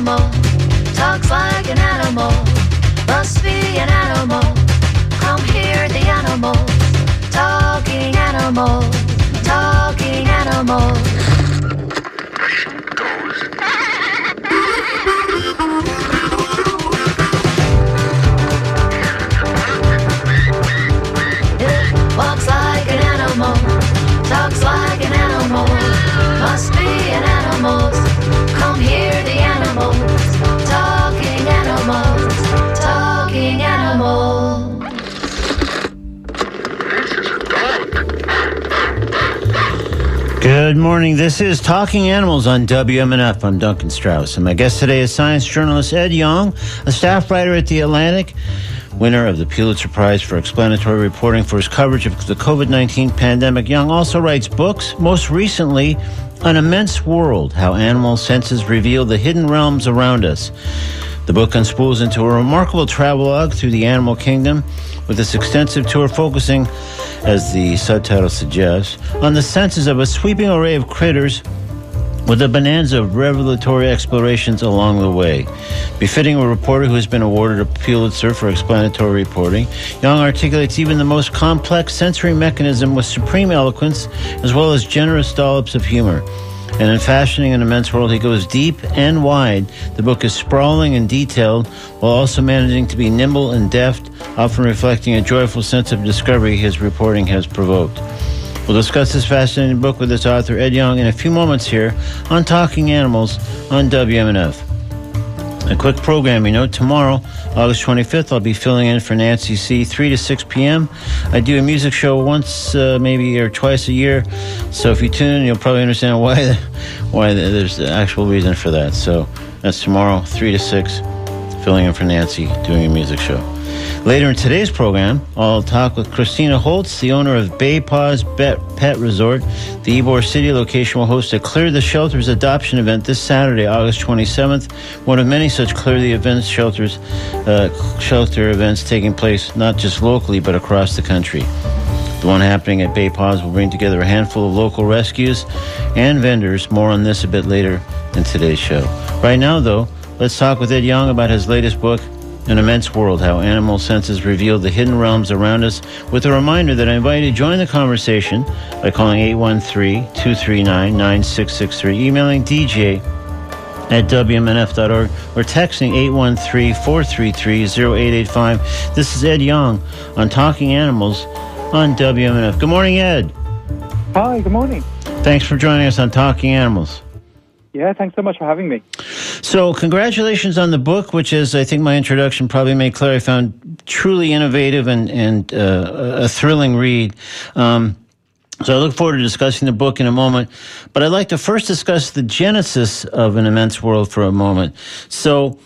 animal, talks like an animal, must be an animal. Come hear the animals, talking animals, talking animals. It walks like an animal, talks like an animal, must be an animal. Good morning. This is Talking Animals on WMNF. I'm Duncan Strauss, and my guest today is science journalist Ed Yong, a staff writer at The Atlantic, winner of the Pulitzer Prize for explanatory reporting for his coverage of the COVID 19 pandemic. Yong also writes books, most recently, An Immense World How Animal Senses Reveal the Hidden Realms Around Us. The book unspools into a remarkable travelogue through the animal kingdom with this extensive tour focusing, as the subtitle suggests, on the senses of a sweeping array of critters with a bonanza of revelatory explorations along the way. Befitting a reporter who has been awarded a Pulitzer for explanatory reporting, Yong articulates even the most complex sensory mechanism with supreme eloquence as well as generous dollops of humor. And in fashioning an immense world, he goes deep and wide. The book is sprawling and detailed, while also managing to be nimble and deft, often reflecting a joyful sense of discovery his reporting has provoked. We'll discuss this fascinating book with its author, Ed Yong, in a few moments here on Talking Animals on WMNF. A quick programming note tomorrow, August 25th, I'll be filling in for Nancy C. 3 to 6 p.m. I do a music show once, uh, maybe, or twice a year. So if you tune in, you'll probably understand why, why there's the actual reason for that. So that's tomorrow, 3 to 6, filling in for Nancy, doing a music show. Later in today's program, I'll talk with Christina Holtz, the owner of Bay Paws Pet Resort. The Ybor City location will host a Clear the Shelters adoption event this Saturday, August 27th. One of many such Clear the Events shelters, uh, shelter events taking place not just locally but across the country. The one happening at Bay Paws will bring together a handful of local rescues and vendors. More on this a bit later in today's show. Right now, though, let's talk with Ed Yong about his latest book, an Immense World How Animal Senses Reveal the Hidden Realms Around Us, with a reminder that I invite you to join the conversation by calling 813 239 9663, emailing DJ at WMNF.org, or texting 813 433 0885. This is Ed Yong on Talking Animals on WMNF. Good morning, Ed. Hi, good morning. Thanks for joining us on Talking Animals. Yeah, thanks so much for having me. So, congratulations on the book, which is, I think, my introduction probably made clear. I found truly innovative and and uh, a thrilling read. Um, so, I look forward to discussing the book in a moment. But I'd like to first discuss the genesis of an immense world for a moment. So.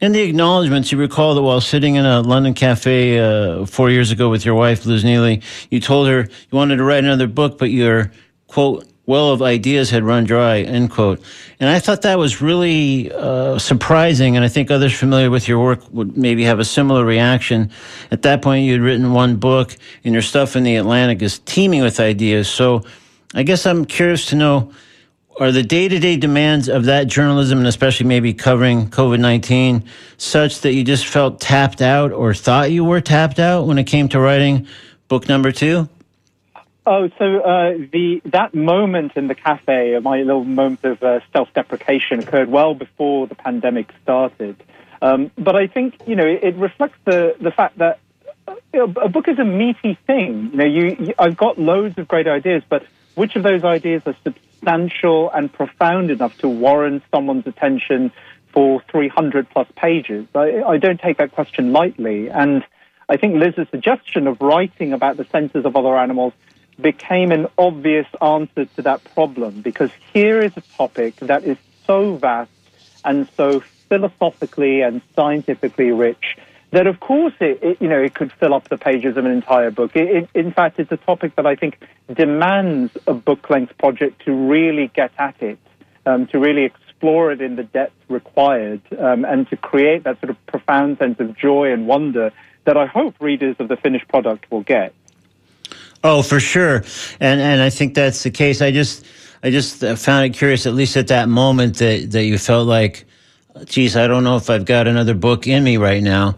In the acknowledgments, you recall that while sitting in a London cafe uh, four years ago with your wife, Liz Neely, you told her you wanted to write another book, but your quote well of ideas had run dry, end quote. And I thought that was really uh, surprising, and I think others familiar with your work would maybe have a similar reaction. At that point, you had written one book, and your stuff in the Atlantic is teeming with ideas. So I guess I'm curious to know are the day to day demands of that journalism, and especially maybe covering COVID 19, such that you just felt tapped out or thought you were tapped out when it came to writing book number two? Oh, so uh, the that moment in the cafe, my little moment of uh, self-deprecation, occurred well before the pandemic started. Um, but I think you know it, it reflects the the fact that uh, you know, a book is a meaty thing. You know, you, you I've got loads of great ideas, but which of those ideas are substantial and profound enough to warrant someone's attention for 300 plus pages? I, I don't take that question lightly, and I think Liz's suggestion of writing about the senses of other animals became an obvious answer to that problem because here is a topic that is so vast and so philosophically and scientifically rich that of course it, it you know it could fill up the pages of an entire book. It, it, in fact, it's a topic that I think demands a book length project to really get at it, um, to really explore it in the depth required, um, and to create that sort of profound sense of joy and wonder that I hope readers of the finished product will get. Oh, for sure, and and I think that's the case. I just I just found it curious, at least at that moment, that that you felt like geez, I don't know if I've got another book in me right now,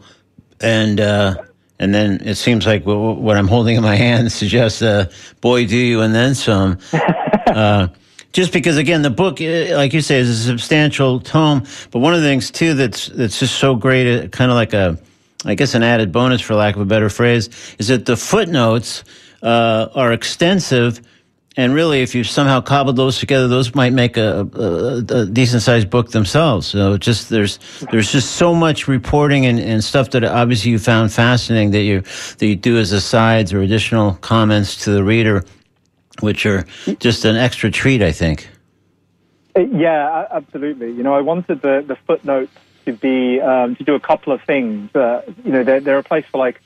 and uh, and then it seems like what I'm holding in my hand suggests, uh, boy, do you, and then some. uh, just because, again, the book, uh, like you say, is a substantial tome. But one of the things too that's that's just so great, uh, kind of like a, I guess, an added bonus, for lack of a better phrase, is that the footnotes uh, are extensive and really, if you somehow cobbled those together, those might make a, a, a decent sized book themselves. So just there's there's just so much reporting and, and stuff that obviously you found fascinating that you that you do as asides or additional comments to the reader, which are just an extra treat, I think. Uh, yeah, absolutely. You know, I wanted the the footnotes to be um, to do a couple of things. Uh, you know, they're, they're a place for like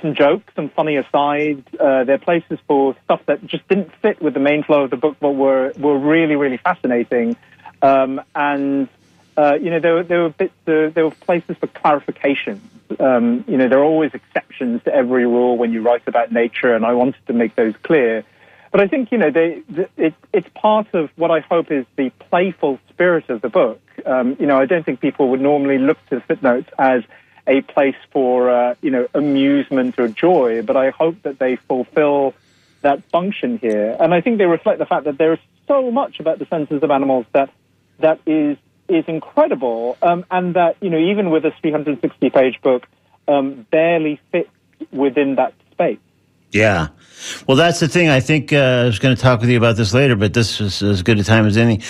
some jokes, some funny asides. Uh, they're places for stuff that just didn't fit with the main flow of the book, but were were really really fascinating. Um, and uh, you know, there were there were bits, uh, there were places for clarification. Um, you know, there are always exceptions to every rule when you write about nature, and I wanted to make those clear. But I think you know, they, it, it's part of what I hope is the playful spirit of the book. Um, you know, I don't think people would normally look to the footnotes as a place for uh, you know amusement or joy, but I hope that they fulfill that function here. And I think they reflect the fact that there is so much about the senses of animals that that is is incredible, um, and that you know even with a 360 page book, um, barely fits within that space. Yeah. Well, that's the thing. I think uh, I was going to talk with you about this later, but this is as good a time as any.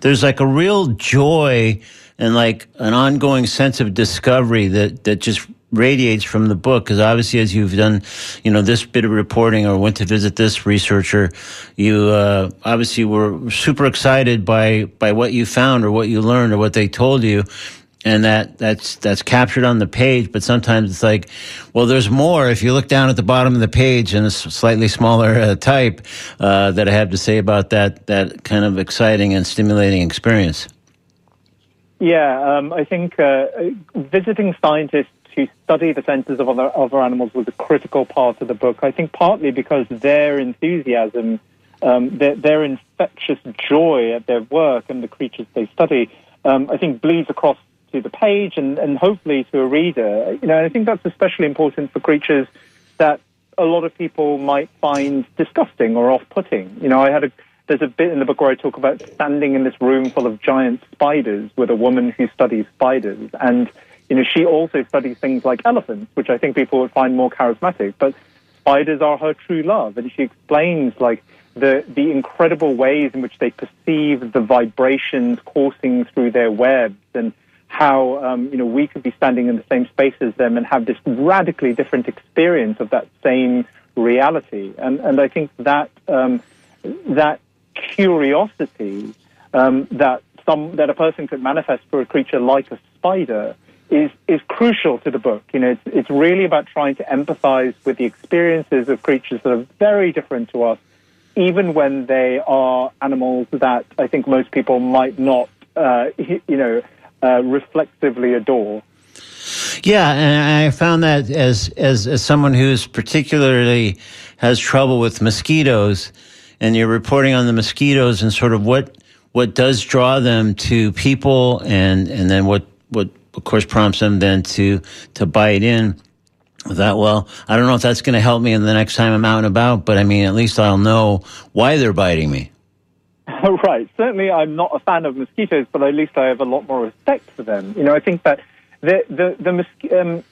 There's like a real joy and like an ongoing sense of discovery that that just radiates from the book because obviously as you've done you know this bit of reporting or went to visit this researcher you uh, obviously were super excited by by what you found or what you learned or what they told you and that that's that's captured on the page but sometimes it's like well there's more if you look down at the bottom of the page in a slightly smaller uh, type uh, that i have to say about that that kind of exciting and stimulating experience yeah, um, I think uh, visiting scientists who study the senses of other, other animals was a critical part of the book. I think partly because their enthusiasm, um, their, their, infectious joy at their work and the creatures they study, um, I think bleeds across to the page and, and hopefully to a reader. You know, I think that's especially important for creatures that a lot of people might find disgusting or off-putting. You know, I had a there's a bit in the book where I talk about standing in this room full of giant spiders with a woman who studies spiders. And, you know, she also studies things like elephants, which I think people would find more charismatic. But spiders are her true love. And she explains, like, the, the incredible ways in which they perceive the vibrations coursing through their webs and how, um, you know, we could be standing in the same space as them and have this radically different experience of that same reality. And, and I think that, um, that curiosity um, that some that a person could manifest for a creature like a spider is is crucial to the book. You know, it's it's really about trying to empathize with the experiences of creatures that are very different to us, even when they are animals that I think most people might not, uh, you know, uh, adore. Yeah, and I found that as as as someone who's particularly has trouble with mosquitoes and you're reporting on the mosquitoes and sort of what what does draw them to people, and and then what what of course prompts them then to to bite in. That well, I don't know if that's going to help me in the next time I'm out and about, but I mean, at least I'll know why they're biting me. Right. Certainly, I'm not a fan of mosquitoes, but at least I have a lot more respect for them. You know, I think that the the the, mosqu- um,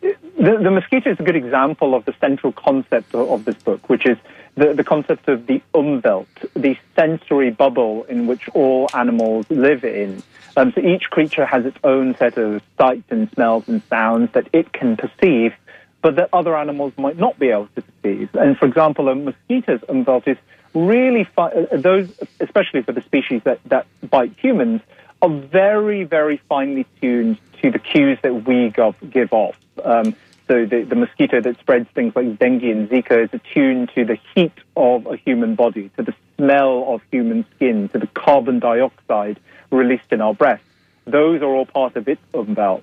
the, the mosquito is a good example of the central concept of, of this book, which is the, the concept of the umwelt, the sensory bubble in which all animals live in. Um, so each creature has its own set of sights and smells and sounds that it can perceive, but that other animals might not be able to perceive. And for example, a mosquito's umwelt is really fi- uh, those, especially for the species that, that bite humans, are very, very finely tuned to the cues that we give off. Um, so the, the mosquito that spreads things like dengue and Zika is attuned to the heat of a human body, to the smell of human skin, to the carbon dioxide released in our breath. Those are all part of its umwelt.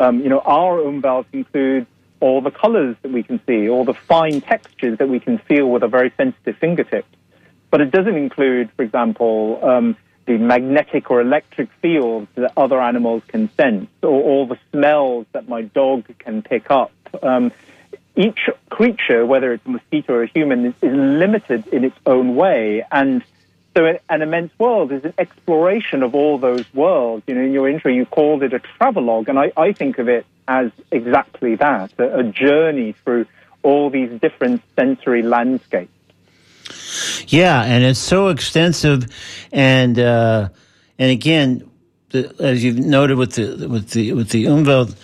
Um, you know, our umwelt includes all the colors that we can see, all the fine textures that we can feel with a very sensitive fingertip. But it doesn't include, for example, um, the magnetic or electric fields that other animals can sense, or all the smells that my dog can pick up. Um, each creature, whether it's a mosquito or a human, is, is limited in its own way. And so an immense world is an exploration of all those worlds. You know, in your intro, you called it a travelogue, and I, I think of it as exactly that, a, a journey through all these different sensory landscapes. Yeah, and it's so extensive, and uh, and again, the, as you've noted with the with the with the Umwelt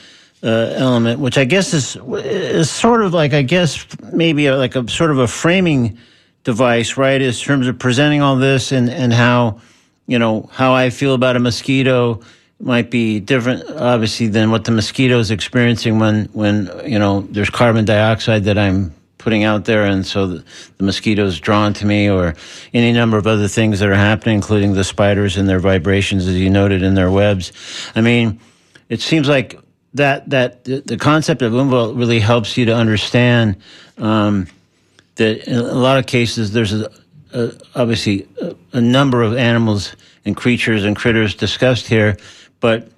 uh, element, which I guess is is sort of like I guess maybe a, like a sort of a framing device, right? In terms of presenting all this and and how you know how I feel about a mosquito might be different, obviously, than what the mosquito is experiencing when when you know there's carbon dioxide that I'm putting out there, and so the, the mosquitoes drawn to me, or any number of other things that are happening, including the spiders and their vibrations, as you noted in their webs. I mean, it seems like that that the concept of Umwelt really helps you to understand um, that in a lot of cases there's a, a, obviously a, a, number of animals and creatures and critters discussed here, but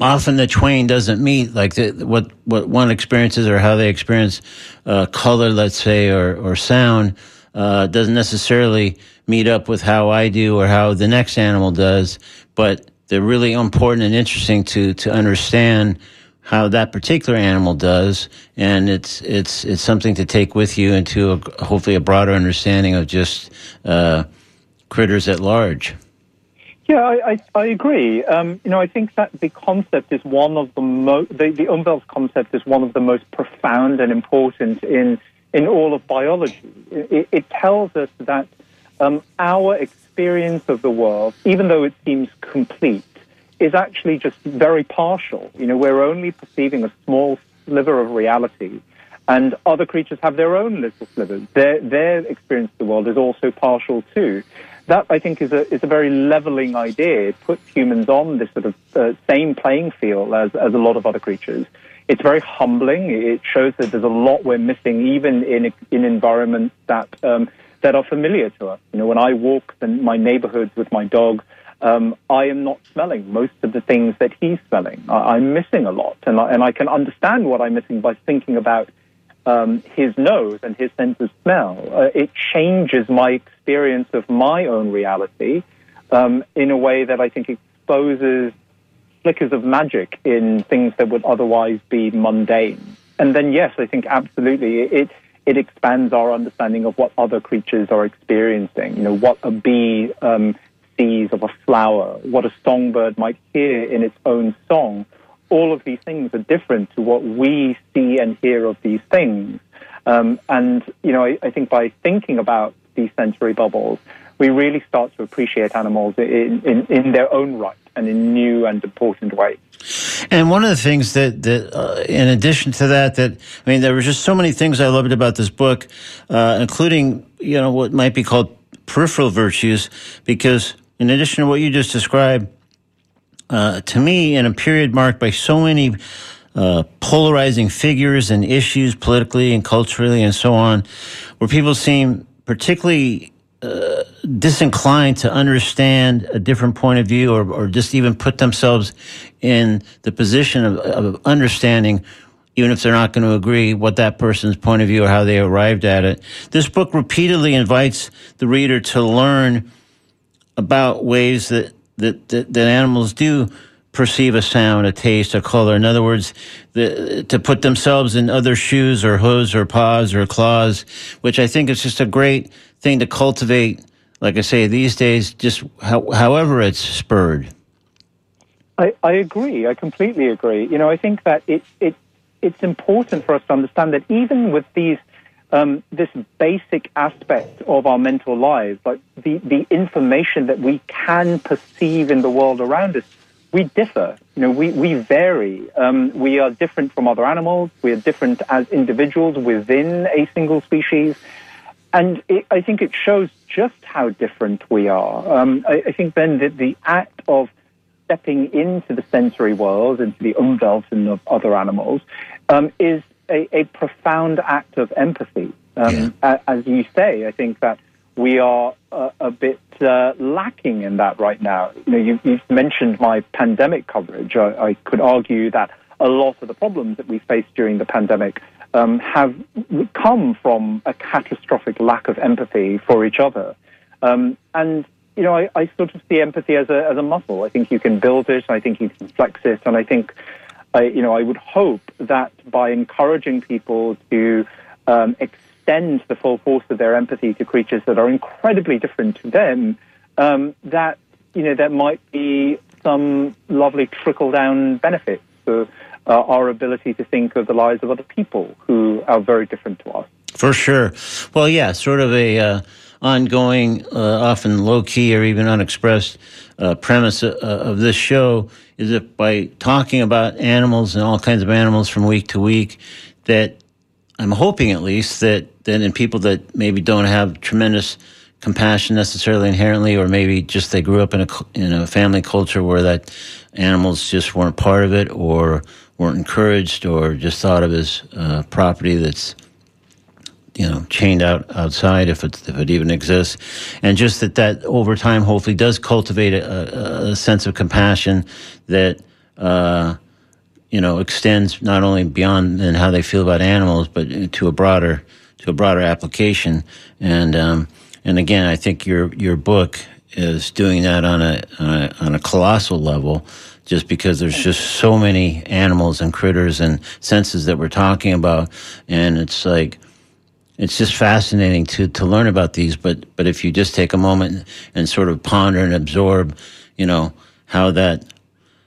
often the twain doesn't meet like the, what what one experiences or how they experience uh, color, let's say, or or sound uh, doesn't necessarily meet up with how I do or how the next animal does, but they're really important and interesting to to understand how that particular animal does, and it's it's it's something to take with you into a, hopefully a broader understanding of just uh, critters at large. Yeah, I, I, I agree. Um, you know, I think that the concept is one of the most, the, the Umwelt concept is one of the most profound and important in, in all of biology. It, it tells us that um, our experience of the world, even though it seems complete, is actually just very partial. You know, we're only perceiving a small sliver of reality, and other creatures have their own little slivers. Their, their experience of the world is also partial too. That, I think, is a, is a very leveling idea. It puts humans on this sort of uh, same playing field as, as a lot of other creatures. It's very humbling. It shows that there's a lot we're missing, even in, in environments that, um, that are familiar to us. You know, when I walk in my neighborhoods with my dog, um, I am not smelling most of the things that he's smelling. I, am missing a lot, and I, and I can understand what I'm missing by thinking about um, his nose and his sense of smell. Uh, it changes my experience of my own reality um, in a way that I think exposes flickers of magic in things that would otherwise be mundane. And then, yes, I think absolutely it it expands our understanding of what other creatures are experiencing. You know, what a bee um, sees of a flower, what a songbird might hear in its own song. All of these things are different to what we see and hear of these things. Um, and, you know, I, I, think by thinking about these sensory bubbles, we really start to appreciate animals in, in, in their own right and in new and important ways. And one of the things that, that uh, in addition to that, that I mean, there were just so many things I loved about this book, uh, including you know what might be called peripheral virtues, because in addition to what you just described, uh, to me, in a period marked by so many uh, polarizing figures and issues politically and culturally and so on, where people seem particularly uh, disinclined to understand a different point of view or, or just even put themselves in the position of, of understanding even if they're not going to agree what that person's point of view or how they arrived at it. This book repeatedly invites the reader to learn about ways that, that, that, that animals do perceive a sound, a taste, a color. In other words, the, to put themselves in other shoes or hooves or paws or claws, which I think is just a great thing to cultivate. Like I say, these days, just how, however it's spurred. I, I agree. I completely agree. You know, I think that it, it, it's important for us to understand that even with these um, this basic aspect of our mental lives, like the, the information that we can perceive in the world around us, we differ. You know, we, we vary. Um, we are different from other animals. We are different as individuals within a single species. And it, I think it shows just how different we are. Um, I, I, think then that the act of stepping into the sensory world, into the umwelt of other animals, um, is a, a, profound act of empathy. Um, yeah. As you say, I think that we are a, a bit uh, lacking in that right now. You know, you, you've mentioned my pandemic coverage. I, I, could argue that a lot of the problems that we faced during the pandemic um, have come from a catastrophic lack of empathy for each other. Um, and you know, I, I, sort of see empathy as a as a muscle. I think you can build it. I think you can flex it, and I think, I, you know, I would hope that by encouraging people to um, extend the full force of their empathy to creatures that are incredibly different to them, um, that you know there might be some lovely trickle down benefits for uh, our ability to think of the lives of other people who are very different to us. For sure. Well, yeah, sort of a. Uh ongoing, uh, often low key or even unexpressed uh, premise uh, of this show is that by talking about animals and all kinds of animals from week to week, that I'm hoping at least that, that in people that maybe don't have tremendous compassion necessarily inherently, or maybe just they grew up in a in a family culture where that animals just weren't part of it, or weren't encouraged, or just thought of as uh, property that's you know chained out outside if it if it even exists, and just that that over time hopefully does cultivate a, a sense of compassion that. Uh, you know, extends not only beyond and how they feel about animals, but to a broader to a broader application. And um, and again, I think your your book is doing that on a, on a on a colossal level, just because there's just so many animals and critters and senses that we're talking about, and it's like it's just fascinating to to learn about these. But but if you just take a moment and sort of ponder and absorb, you know how that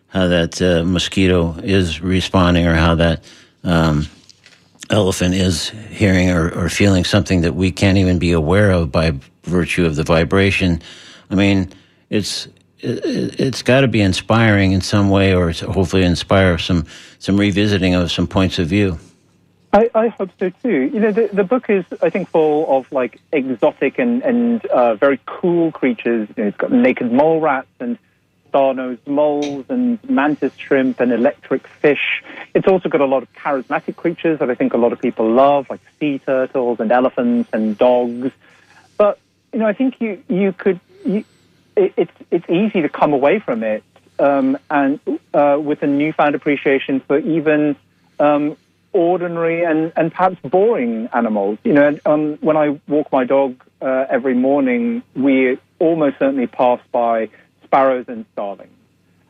how that uh, mosquito is responding or how that um, elephant is hearing or, or feeling something that we can't even be aware of by virtue of the vibration. I mean, it's it, it's got to be inspiring in some way, or hopefully inspire some some revisiting of some points of view. I, I, hope so too. You know, the, the book is, I think, full of like exotic and, and uh, very cool creatures. You know, it's got naked mole rats and star-nosed moles and mantis shrimp and electric fish. It's also got a lot of charismatic creatures that I think a lot of people love, like sea turtles and elephants and dogs. But you know, I think you you could. You, it, it's it's easy to come away from it um, and uh, with a newfound appreciation for even um, ordinary and, and perhaps boring animals. You know, um, when I walk my dog uh, every morning, we almost certainly pass by sparrows and starlings.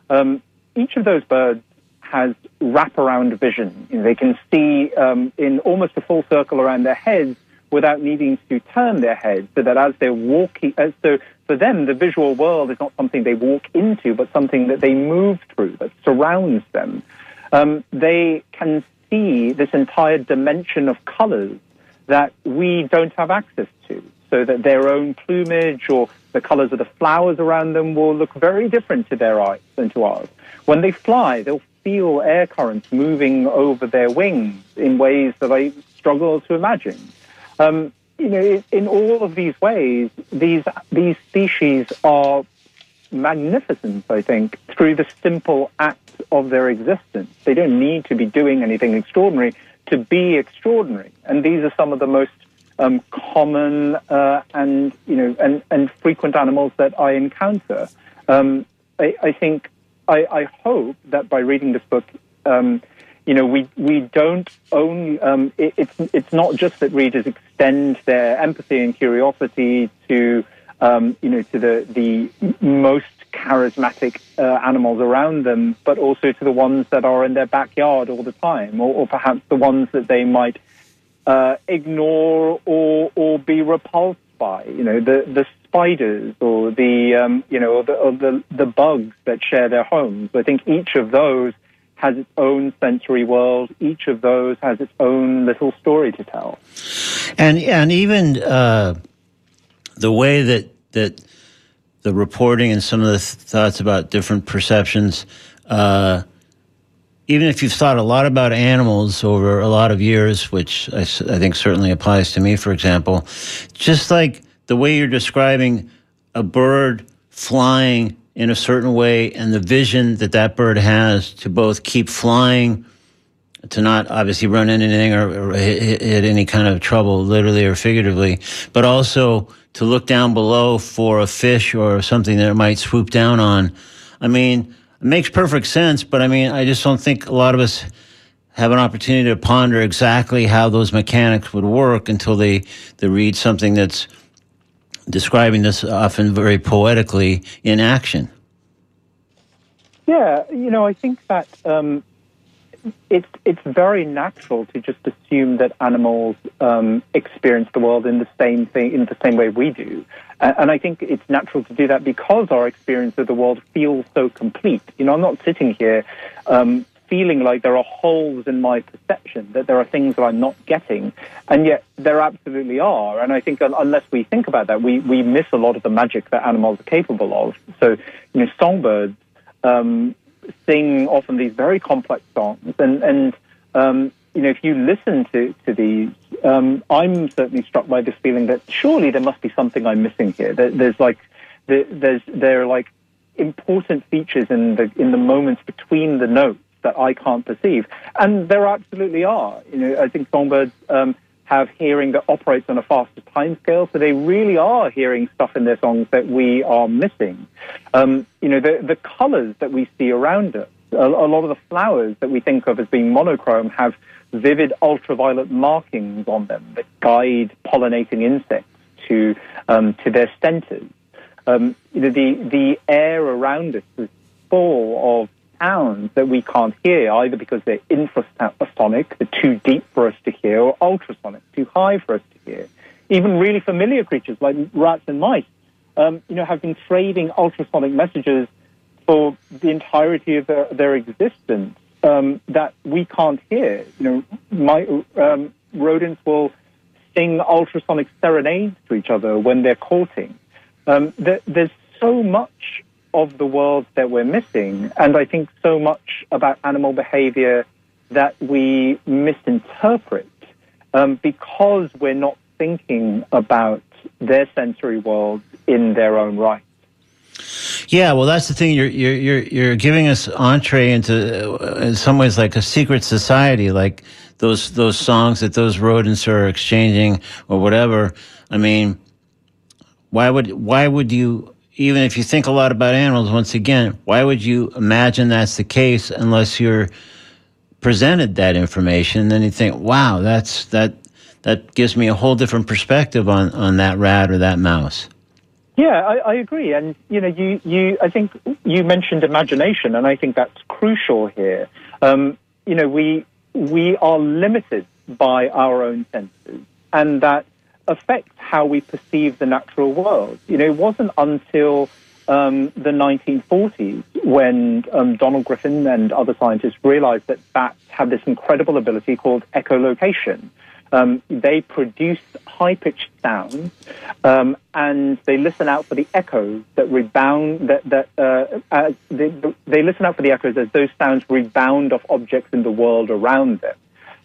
Um, each of those birds has wraparound vision. You know, they can see um, in almost a full circle around their heads without needing to turn their heads, so that as they're walking, so for them, the visual world is not something they walk into, but something that they move through, that surrounds them. Um, they can see this entire dimension of colors that we don't have access to. So that their own plumage or the colors of the flowers around them will look very different to their eyes than to ours. When they fly, they'll feel air currents moving over their wings in ways that I struggle to imagine. Um, you know, in all of these ways, these these species are magnificent. I think through the simple act of their existence. They don't need to be doing anything extraordinary to be extraordinary. And these are some of the most um, common uh, and you know and, and frequent animals that I encounter. Um, I, I, think I, I, hope that by reading this book, um, you know, we we don't only um, it, it's it's not just that readers extend their empathy and curiosity to um, you know to the the most charismatic uh, animals around them, but also to the ones that are in their backyard all the time, or, or perhaps the ones that they might uh, ignore or or be repulsed by. You know, the the spiders or the um, you know or the, or the the bugs that share their homes. I think each of those has its own sensory world. Each of those has its own little story to tell. And and even uh, the way that that the reporting and some of the th- thoughts about different perceptions. Uh, even if you've thought a lot about animals over a lot of years, which I, I think certainly applies to me, for example, just like the way you're describing a bird flying in a certain way and the vision that that bird has to both keep flying to not obviously run into anything or, or hit, hit any kind of trouble, literally or figuratively, but also to look down below for a fish or something that it might swoop down on. I mean, it makes perfect sense, but I mean, I just don't think a lot of us have an opportunity to ponder exactly how those mechanics would work until they, they read something that's describing this often very poetically in action. Yeah, you know, I think that um, it's it's very natural to just assume that animals um, experience the world in the same thing in the same way we do, and I think it's natural to do that because our experience of the world feels so complete. You know, I'm not sitting here um, feeling like there are holes in my perception, that there are things that I'm not getting, and yet there absolutely are. And I think unless we think about that, we we miss a lot of the magic that animals are capable of. So, you know, songbirds. Um, sing often these very complex songs, and and um, you know if you listen to to these, um, I'm certainly struck by this feeling that surely there must be something I'm missing here. There, there's like there's there are like important features in the in the moments between the notes that I can't perceive, and there absolutely are. You know, I think songbirds. Um, have hearing that operates on a faster time scale, so they really are hearing stuff in their songs that we are missing. Um, you know, the, the colors that we see around us, a, a, lot of the flowers that we think of as being monochrome have vivid ultraviolet markings on them that guide pollinating insects to um, to their centers. Um, you know, the the air around us is full of sounds that we can't hear, either because they're infrasonic, they're too deep for us to hear, or ultrasonic, too high for us to hear. Even really familiar creatures like rats and mice, um, you know, have been trading ultrasonic messages for the entirety of their, their existence um, that we can't hear. You know, my, um, rodents will sing ultrasonic serenades to each other when they're courting. Um, there, there's so much of the world that we're missing. And I think so much about animal behavior that we misinterpret um, because we're not thinking about their sensory world in their own right. Yeah, well, that's the thing. You're you're you're, you're giving us entree into, uh, in some ways, like a secret society, like those those songs that those rodents are exchanging or whatever. I mean, why would why would you even if you think a lot about animals, once again, why would you imagine that's the case unless you're presented that information? And then you think, wow, that's that that gives me a whole different perspective on, on that rat or that mouse. Yeah, I, I agree. And you know, you, you I think you mentioned imagination, and I think that's crucial here. Um, you know, we we are limited by our own senses, and that affects how we perceive the natural world. You know, it wasn't until um, the 1940s when um, Donald Griffin and other scientists realized that bats have this incredible ability called echolocation. Um, they produce high pitched sounds um, and they listen out for the echoes that rebound, that, that uh, they, they, listen out for the echoes as those sounds rebound off objects in the world around them.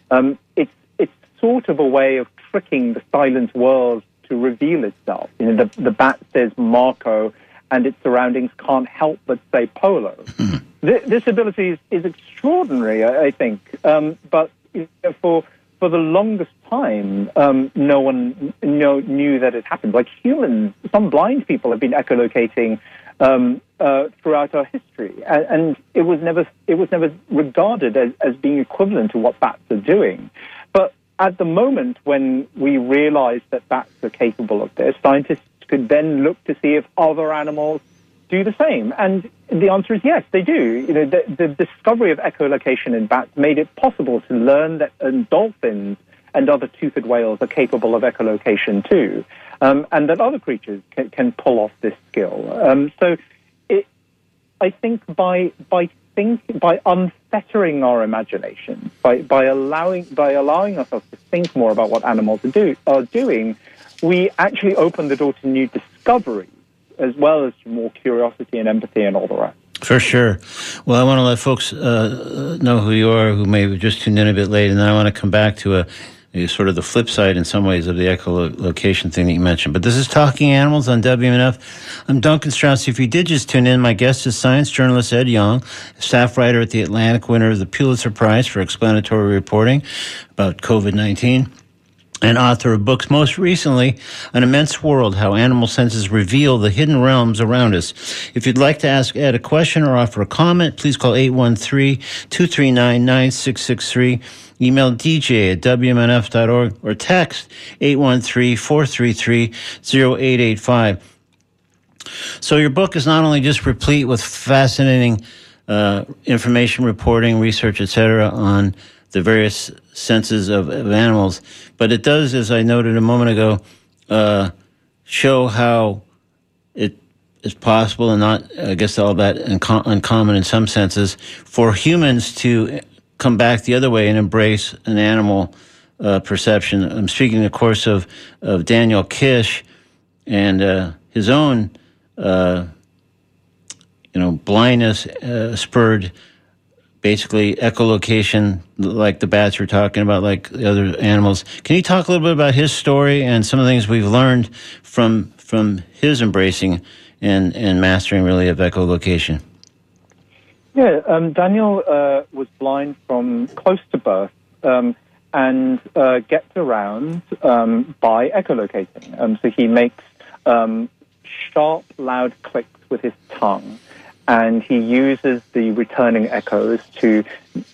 Um, it's, it's sort of a way of tricking the silent world to reveal itself. You know, the, the bat says Marco, and its surroundings can't help but say Polo. Mm-hmm. This, this, ability is, is extraordinary, I, I think. Um, but you know, for for the longest time, um, no one know, knew that it happened. Like humans, some blind people have been echolocating um, uh, throughout our history, and, and, it was never it was never regarded as, as being equivalent to what bats are doing at the moment, when we realize that bats are capable of this, scientists could then look to see if other animals do the same. And the answer is yes, they do. You know, the, the discovery of echolocation in bats made it possible to learn that dolphins and other toothed whales are capable of echolocation too, um, and that other creatures can, can pull off this skill. Um, so, it, I think by by think by unfettering our imagination, by, by allowing by allowing ourselves to think more about what animals are, do, are doing, we actually open the door to new discoveries as well as more curiosity and empathy and all the rest. For sure. Well, I want to let folks uh, know who you are who may have just tuned in a bit late, and then I want to come back to a is sort of the flip side in some ways of the echolocation thing that you mentioned. But this is Talking Animals on WMNF. I'm Duncan Strauss. If you did just tune in, my guest is science journalist Ed Yong, staff writer at The Atlantic, winner of the Pulitzer Prize for explanatory reporting about COVID 19 and author of books most recently an immense world how animal senses reveal the hidden realms around us. If you'd like to ask ed a question or offer a comment please call 813-239-9663 email dj at wmnf.org or text 813-433-0885 so your book is not only just replete with fascinating uh, information reporting research etc on the various senses of, of, animals. But it does, as I noted a moment ago, uh, show how it is possible and not, I guess, all that uncommon in some senses for humans to come back the other way and embrace an animal uh, perception. I'm speaking, of course, of, of Daniel Kish and uh, his own, uh, you know, blindness uh, spurred basically echolocation, like the bats we're talking about, like the other animals. Can you talk a little bit about his story and some of the things we've learned from from his embracing and and mastering really of echolocation? Yeah, um, Daniel uh, was blind from close to birth. Um, and uh, gets around um, by echolocating. Um, so he makes um, sharp, loud clicks with his tongue and he uses the returning echoes to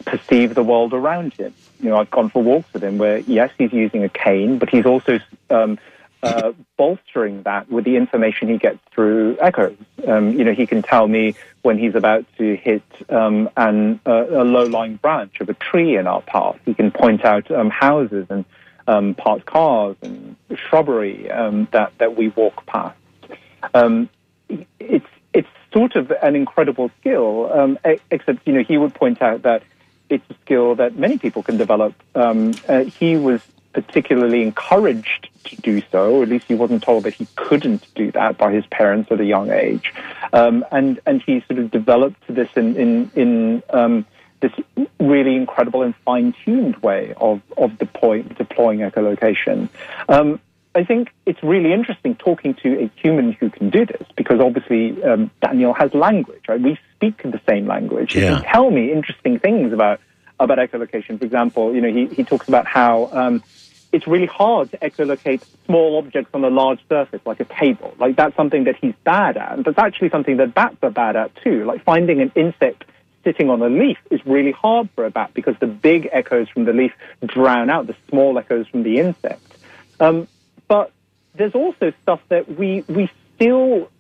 perceive the world around him. You know, I've gone for walks with him where, yes, he's using a cane, but he's also um, uh, bolstering that with the information he gets through echoes. Um, you know, he can tell me when he's about to hit um, an, uh, a low-lying branch of a tree in our path. He can point out um, houses and um, parked cars and shrubbery um, that, that we walk past. It's sort of an incredible skill, um, except, you know, he would point out that it's a skill that many people can develop. Um, uh, he was particularly encouraged to do so, or at least he wasn't told that he couldn't do that by his parents at a young age. Um, and, and he sort of developed this in, in, in um, this really incredible and fine-tuned way of, of deploy, deploying echolocation. Um, I think it's really interesting talking to a human who can do this because obviously um, Daniel has language, right? We speak the same language. Yeah. He can tell me interesting things about about echolocation. For example, you know, he, he talks about how um, it's really hard to echolocate small objects on a large surface like a table. Like that's something that he's bad at. And that's actually something that bats are bad at too. Like finding an insect sitting on a leaf is really hard for a bat because the big echoes from the leaf drown out the small echoes from the insect. Um, but there's also stuff that we, we still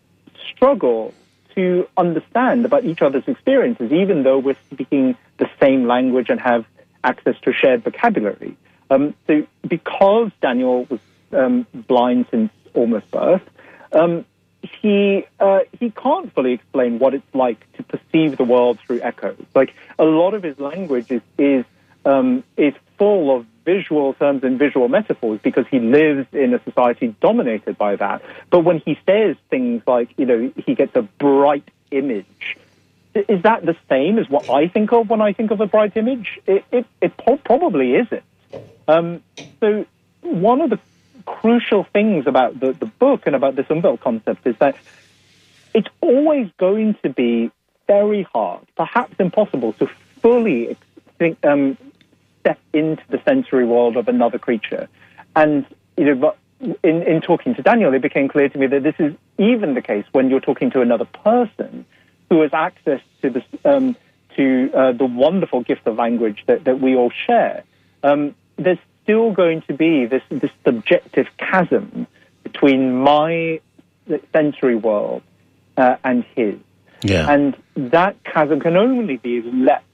struggle to understand about each other's experiences, even though we're speaking the same language and have access to shared vocabulary. Um, so, because Daniel was um, blind since almost birth, um, he uh, he can't fully explain what it's like to perceive the world through echoes. Like a lot of his language is is um, is full of visual terms and visual metaphors because he lives in a society dominated by that. But when he says things like, you know, he gets a bright image, is that the same as what I think of when I think of a bright image? It, it, it probably isn't. Um, so one of the crucial things about the, the book and about this Umwelt concept is that it's always going to be very hard, perhaps impossible, to fully think, um, step into the sensory world of another creature. And, you know, but in, in talking to Daniel, it became clear to me that this is even the case when you're talking to another person who has access to the, um, to uh, the wonderful gift of language that, that we all share. Um, there's still going to be this, this subjective chasm between my sensory world uh, and his. Yeah. And that chasm can only be leapt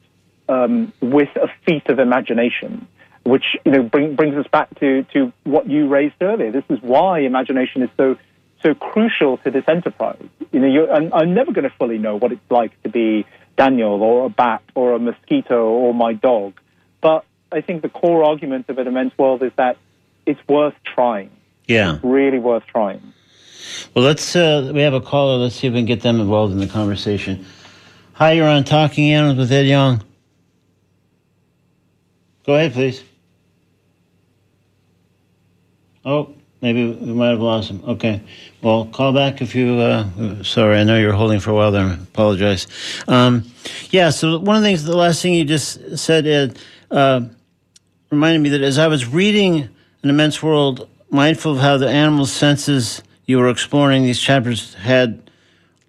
um, with a feat of imagination, which you know bring, brings us back to, to what you raised earlier. This is why imagination is so so crucial to this enterprise. You know, you're, I'm, I'm never going to fully know what it's like to be Daniel or a bat or a mosquito or my dog, but I think the core argument of an immense world is that it's worth trying. Yeah, it's really worth trying. Well, let's. Uh, we have a caller. Let's see if we can get them involved in the conversation. Hi, you're on Talking Animals with Ed Yong. Go ahead, please. Oh, maybe we might have lost him. Okay. Well, call back if you. Uh, sorry, I know you were holding for a while there. I apologize. Um, yeah. So one of the things, the last thing you just said, Ed, uh, reminded me that as I was reading an immense world, mindful of how the animal senses you were exploring these chapters had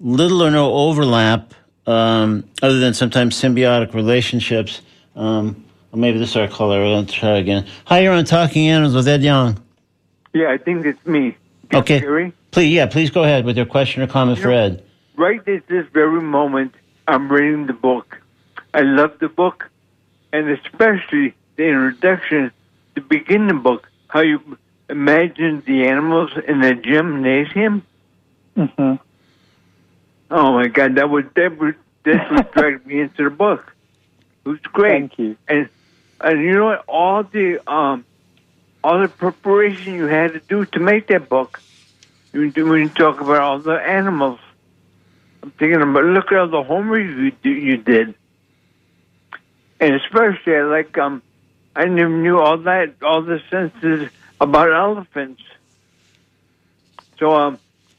little or no overlap, um, other than sometimes symbiotic relationships. Um, well, maybe this is our caller. We're going to try again. Hi, you're on Talking Animals with Ed Yong. Yeah, I think it's me. Okay. Gary? Please, yeah, please go ahead with your question or comment for Ed. Right at this very moment, I'm reading the book. I love the book, and especially the introduction, the beginning of the book, how you imagine the animals in the gymnasium. hmm Oh my God, that would that would that would drag me into the book. It was great. Thank you. And and you know what? All the um all the preparation you had to do to make that book. When you, when you talk about all the animals, I'm thinking about look at all the homework you you did, and especially I like um I never knew all that all the senses about elephants. So um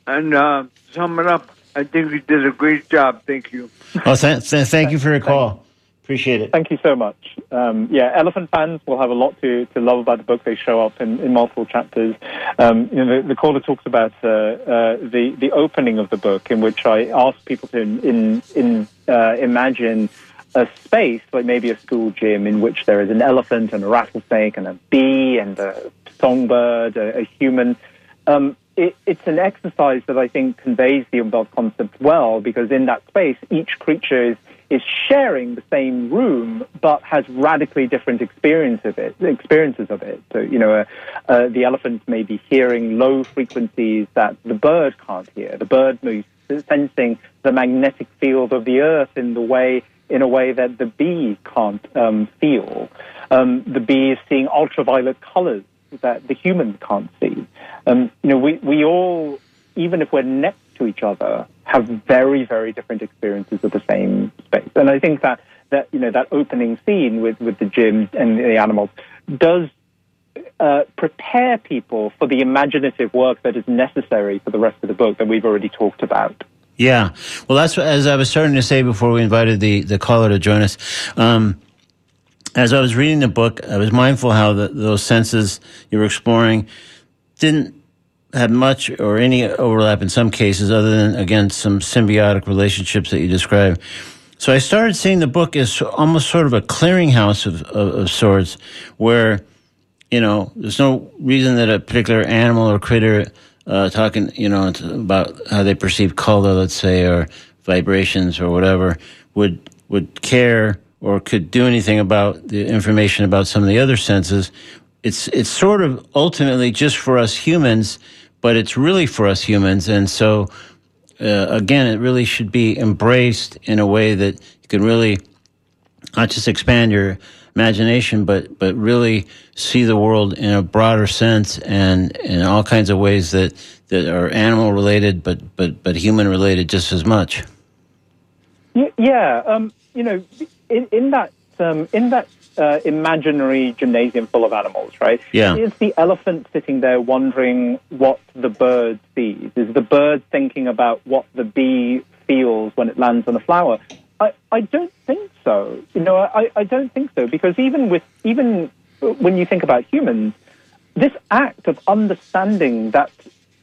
and uh, sum it up. I think you did a great job. Thank you. Oh, th- th- thank you for your call. Appreciate it. Thank you so much. Um, yeah, elephant fans will have a lot to, to love about the book. They show up in, in multiple chapters. Um, you know, the, the caller talks about uh, uh, the the opening of the book, in which I ask people to in, in uh, imagine a space, like maybe a school gym, in which there is an elephant and a rattlesnake and a bee and a songbird, a, a human. Um, it, it's an exercise that I think conveys the umbrella concept well, because in that space, each creature is, is sharing the same room, but has radically different experience of it, experiences of it. So, you know, uh, uh, the elephant may be hearing low frequencies that the bird can't hear. The bird may be sensing the magnetic field of the earth in the way in a way that the bee can't um, feel. Um, the bee is seeing ultraviolet colors that the human can't see. Um, you know, we, we all, even if we're next to each other, have very, very different experiences of the same space. And I think that, that you know, that opening scene with, with the gym and the animals does uh, prepare people for the imaginative work that is necessary for the rest of the book that we've already talked about. Yeah. Well, that's what, as I was starting to say before we invited the, the caller to join us. Um, as I was reading the book, I was mindful how the, those senses you were exploring didn't have much or any overlap in some cases, other than, again, some symbiotic relationships that you described. So I started seeing the book as almost sort of a clearinghouse of, of, of sorts, where, you know, there's no reason that a particular animal or critter, uh, talking, you know, about how they perceive color, let's say, or vibrations or whatever, would would care or could do anything about the information about some of the other senses. It's it's sort of ultimately just for us humans, but it's really for us humans, and so uh, again, it really should be embraced in a way that you can really not just expand your imagination, but but really see the world in a broader sense and in all kinds of ways that that are animal related, but but but human related just as much. Yeah, um, you know, in, in that um, in that uh, imaginary gymnasium full of animals, right? Yeah. Is the elephant sitting there wondering what the bird sees? Is the bird thinking about what the bee feels when it lands on a flower? I, I don't think so. You know, I, I don't think so because even with even when you think about humans, this act of understanding that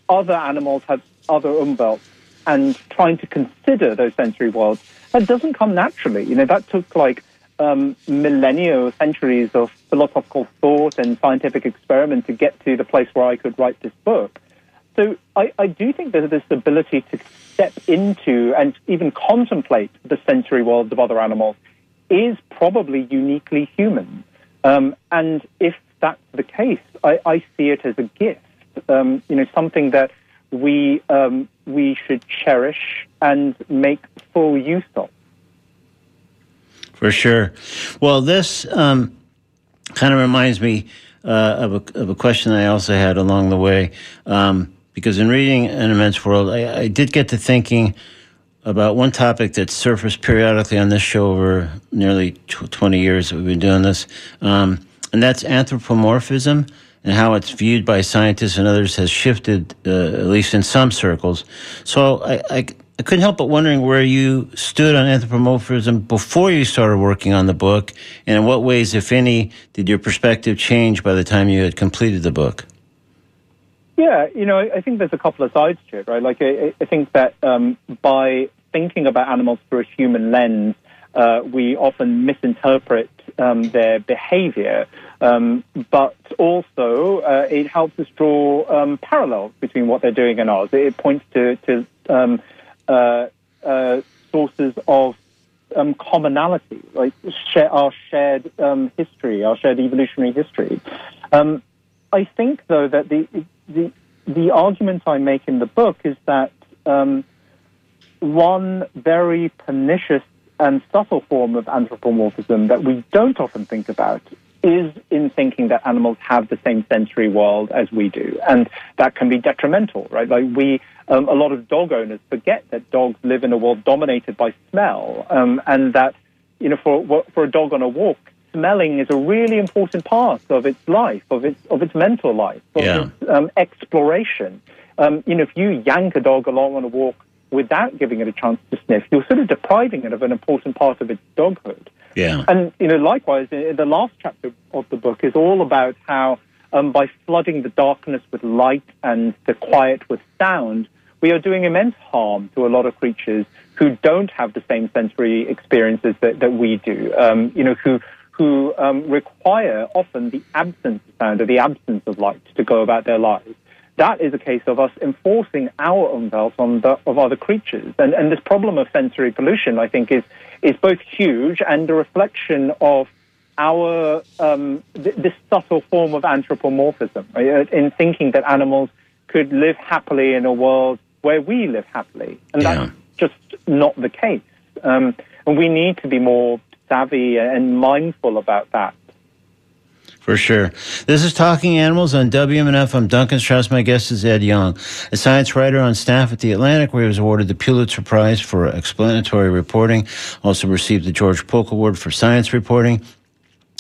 other animals have other umwelts and trying to consider those sensory worlds, that doesn't come naturally. You know, that took like um, millennia or centuries of philosophical thought and scientific experiment to get to the place where I could write this book. So I, I do think that this ability to step into and even contemplate the sensory worlds of other animals is probably uniquely human. Um, and if that's the case, I, I see it as a gift. Um, you know, something that we um, we should cherish and make full use of. For sure. Well, this um, kind of reminds me uh, of, a, of a question I also had along the way. Um, because in reading An Immense World, I, I did get to thinking about one topic that surfaced periodically on this show over nearly tw- 20 years that we've been doing this, um, and that's anthropomorphism and how it's viewed by scientists and others has shifted, uh, at least in some circles. So I, I, I couldn't help but wondering where you stood on anthropomorphism before you started working on the book, and in what ways, if any, did your perspective change by the time you had completed the book? Yeah, you know, I think there's a couple of sides to it, right? Like, I, I think that um, by thinking about animals through a human lens, uh, we often misinterpret um, their behavior, um, but also uh, it helps us draw um, parallels between what they're doing and ours. It points to, to um, uh, uh, sources of um, commonality, like share, our shared um, history, our shared evolutionary history. I think, though, that the, the the argument I make in the book is that one very pernicious and subtle form of anthropomorphism that we don't often think about is in thinking that animals have the same sensory world as we do, and that can be detrimental, right? Like we, um, a lot of dog owners forget that dogs live in a world dominated by smell, um, and that you know, for for a dog on a walk, smelling is a really important part of its life, of its of its mental life, of Yeah. its um, exploration. Um, you know, if you yank a dog along on a walk without giving it a chance to sniff, you're sort of depriving it of an important part of its doghood. Yeah. And you know, likewise, the last chapter of the book is all about how, um, by flooding the darkness with light and the quiet with sound, we are doing immense harm to a lot of creatures who don't have the same sensory experiences that, that we do. Um, you know, who who um, require often the absence of sound or the absence of light to go about their lives. That is a case of us enforcing our own umwelts on the, of other creatures. And, and this problem of sensory pollution, I think, is, is both huge and a reflection of our um, th- this subtle form of anthropomorphism right? In thinking that animals could live happily in a world where we live happily, and Yeah. that's just not the case. Um, and we need to be more savvy and mindful about that. For sure. This is Talking Animals on WMNF. I'm Duncan Strauss. My guest is Ed Yong, a science writer on staff at The Atlantic, where he was awarded the Pulitzer Prize for explanatory reporting. Also received the George Polk Award for science reporting.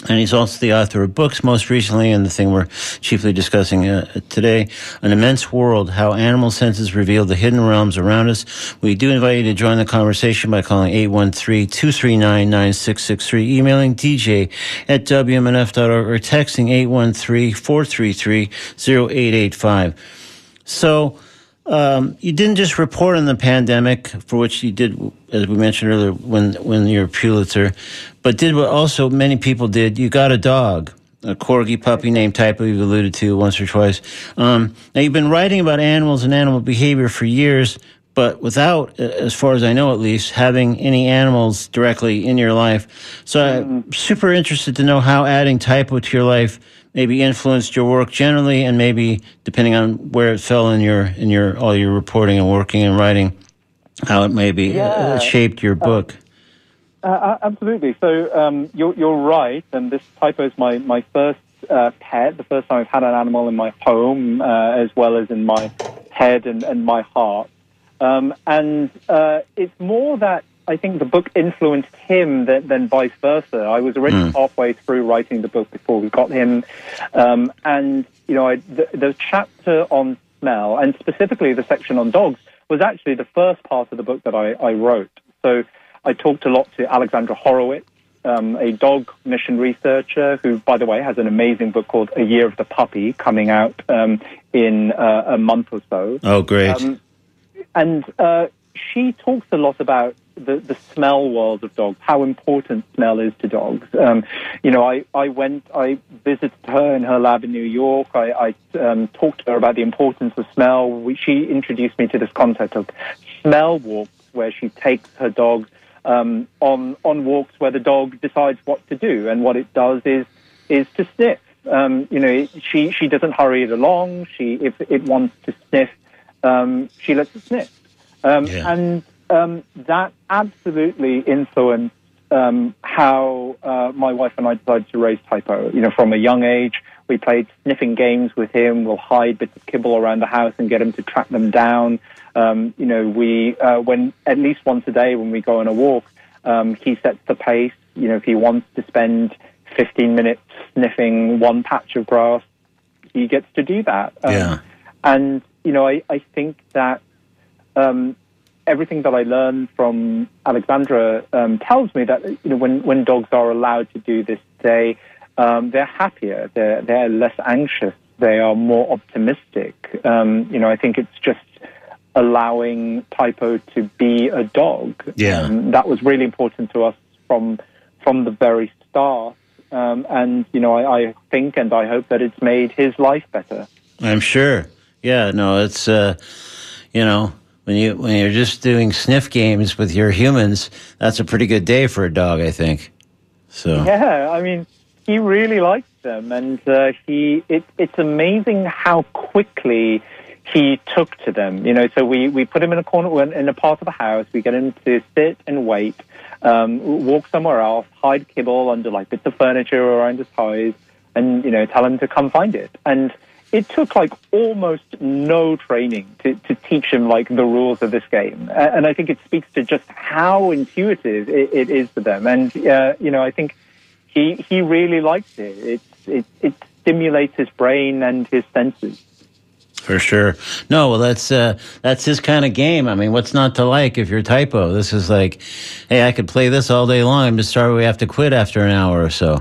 And he's also the author of books, most recently, and the thing we're chiefly discussing uh, today, An Immense World, How Animal Senses Reveal the Hidden Realms Around Us. We do invite you to join the conversation by calling 813-239-9663, emailing dj at wmnf.org, or texting 813-433-0885. So, um, you didn't just report on the pandemic, for which you did, as we mentioned earlier, when when you're Pulitzer, but did what also many people did. You got a dog, a corgi puppy named Typo. You've alluded to once or twice. Um, now you've been writing about animals and animal behavior for years, but without, uh, as far as I know at least, having any animals directly in your life. So I'm super interested to know how adding Typo to your life maybe influenced your work generally, and maybe depending on where it fell in your in your all your reporting and working and writing, how it maybe uh, Yeah. shaped your book. Uh, uh, absolutely. So um, you're, you're right, and this typo is my my first uh, pet, the first time I've had an animal in my home, uh, as well as in my head and, and my heart. Um, and uh, it's more that I think the book influenced him than, than vice versa. I was already Mm. halfway through writing the book before we got him, um, and you know, I, the, the chapter on smell, and specifically the section on dogs, was actually the first part of the book that I, I wrote. So I talked a lot to Alexandra Horowitz, um, a dog cognition researcher who, by the way, has an amazing book called A Year of the Puppy coming out um, in uh, a month or so. Oh, great! Um, and uh, she talks a lot about the, the smell world of dogs, how important smell is to dogs. Um, you know, I, I went, I visited her in her lab in New York. I, I um, talked to her about the importance of smell. We, she introduced me to this concept of smell walks, where she takes her dog um, on on walks where the dog decides what to do, and what it does is is to sniff. Um, you know, it, she she doesn't hurry it along. She if it wants to sniff, um, she lets it sniff, um, Yeah. and um, that absolutely influenced um, how uh, my wife and I decided to raise Typo. You know, from a young age, we played sniffing games with him. We'll hide bits of kibble around the house and get him to track them down. Um, you know, we uh, when at least once a day when we go on a walk, um, he sets the pace. You know, if he wants to spend 15 minutes sniffing one patch of grass, he gets to do that. Um, Yeah. And, you know, I, I think that um, everything that I learned from Alexandra um, tells me that, you know, when, when dogs are allowed to do this, they, um, they're happier, they're, they're less anxious, they are more optimistic. Um, you know, I think it's just allowing Typo to be a dog. Yeah. Um, that was really important to us from from the very start. Um, and you know, I, I think and I hope that it's made his life better. I'm sure. Yeah, no, it's uh, you know when you when you're just doing sniff games with your humans, that's a pretty good day for a dog, I think. So Yeah, I mean, he really likes them, and uh, he it, it's amazing how quickly he took to them. You know, so we, we put him in a corner in a part of the house. We get him to sit and wait, um, walk somewhere else, hide kibble under like bits of furniture or under toys, and you know, tell him to come find it. And it took like almost no training to, to teach him like the rules of this game. And I think it speaks to just how intuitive it, it is for them. And uh, you know, I think he he really likes it. It's it it stimulates his brain and his senses. for sure. No, well that's uh, that's his kind of game. I mean, what's not to like if you're typo? This is like, hey, I could play this all day long. I'm just sorry we have to quit after an hour or so.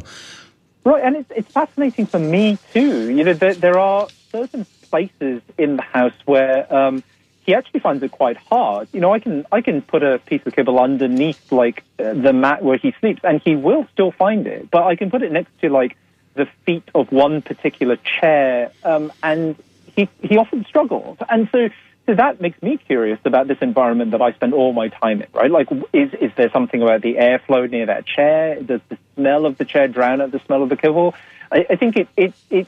Right, and it's, it's fascinating for me too. You know, there, there are certain places in the house where um, he actually finds it quite hard. You know, I can I can put a piece of kibble underneath like uh, the mat where he sleeps, and he will still find it. But I can put it next to like the feet of one particular chair, um, and he he often struggles. And so. So that makes me curious about this environment that I spend all my time in, right? Like, is is there something about the airflow near that chair? Does the smell of the chair drown out the smell of the kibble? I, I think it it it